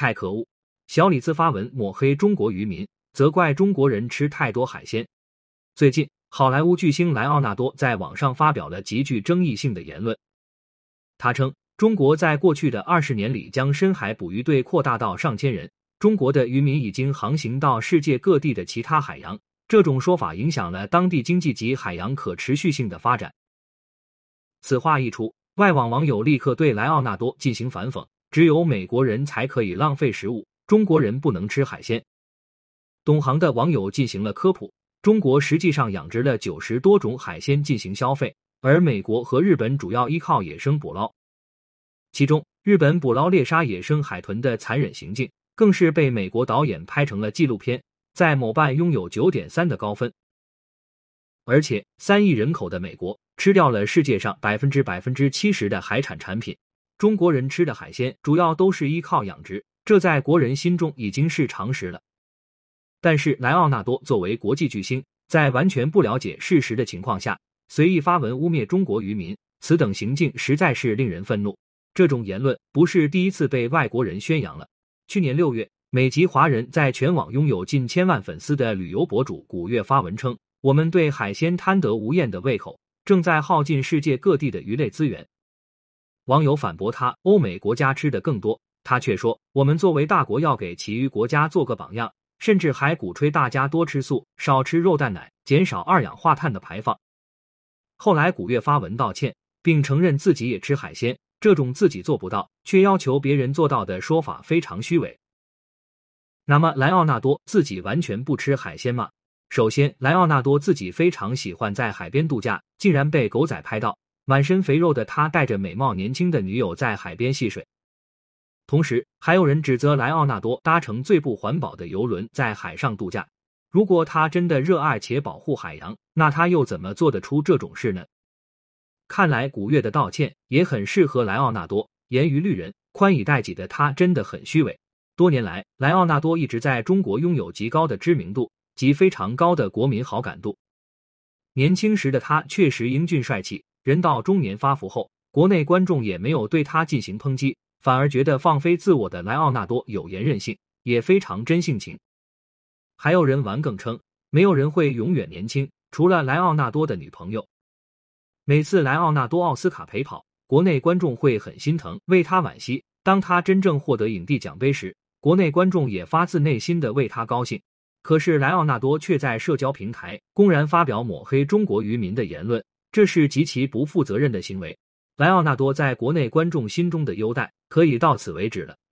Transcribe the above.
太可恶！小李子发文抹黑中国渔民，责怪中国人吃太多海鲜。最近，好莱坞巨星莱奥纳多在网上发表了极具争议性的言论。他称，中国在过去的二十年里将深海捕鱼队扩大到上千人，中国的渔民已经航行到世界各地的其他海洋。这种说法影响了当地经济及海洋可持续性的发展。此话一出，外网网友立刻对莱奥纳多进行反讽：只有美国人才可以浪费食物，中国人不能吃海鲜。懂行的网友进行了科普：中国实际上养殖了九十多种海鲜进行消费，而美国和日本主要依靠野生捕捞。其中，日本捕捞猎杀野生海豚的残忍行径，更是被美国导演拍成了纪录片。在某瓣拥有九点三的高分，而且三亿人口的美国吃掉了世界上百分之百分之七十的海产产品，中国人吃的海鲜主要都是依靠养殖，这在国人心中已经是常识了。但是莱奥纳多作为国际巨星，在完全不了解事实的情况下，随意发文污蔑中国渔民，此等行径实在是令人愤怒。这种言论不是第一次被外国人宣扬了。去年六月。美籍华人在全网拥有近千万粉丝的旅游博主古月发文称：“我们对海鲜贪得无厌的胃口，正在耗尽世界各地的鱼类资源。”网友反驳他：“欧美国家吃的更多。”他却说：“我们作为大国，要给其余国家做个榜样。”甚至还鼓吹大家多吃素，少吃肉蛋奶，减少二氧化碳的排放。后来古月发文道歉，并承认自己也吃海鲜。这种自己做不到却要求别人做到的说法非常虚伪。那么莱奥纳多自己完全不吃海鲜吗？首先，莱奥纳多自己非常喜欢在海边度假，竟然被狗仔拍到满身肥肉的他带着美貌年轻的女友在海边戏水。同时，还有人指责莱奥纳多搭乘最不环保的游轮在海上度假。如果他真的热爱且保护海洋，那他又怎么做得出这种事呢？看来古月的道歉也很适合莱奥纳多，严于律人，宽以待己的他真的很虚伪。多年来，莱奥纳多一直在中国拥有极高的知名度及非常高的国民好感度。年轻时的他确实英俊帅气，人到中年发福后，国内观众也没有对他进行抨击，反而觉得放飞自我的莱奥纳多有颜任性，也非常真性情。还有人玩梗称，没有人会永远年轻，除了莱奥纳多的女朋友。每次莱奥纳多奥斯卡陪跑，国内观众会很心疼，为他惋惜。当他真正获得影帝奖杯时，国内观众也发自内心的为他高兴，可是莱奥纳多却在社交平台公然发表抹黑中国渔民的言论，这是极其不负责任的行为。莱奥纳多在国内观众心中的优待可以到此为止了。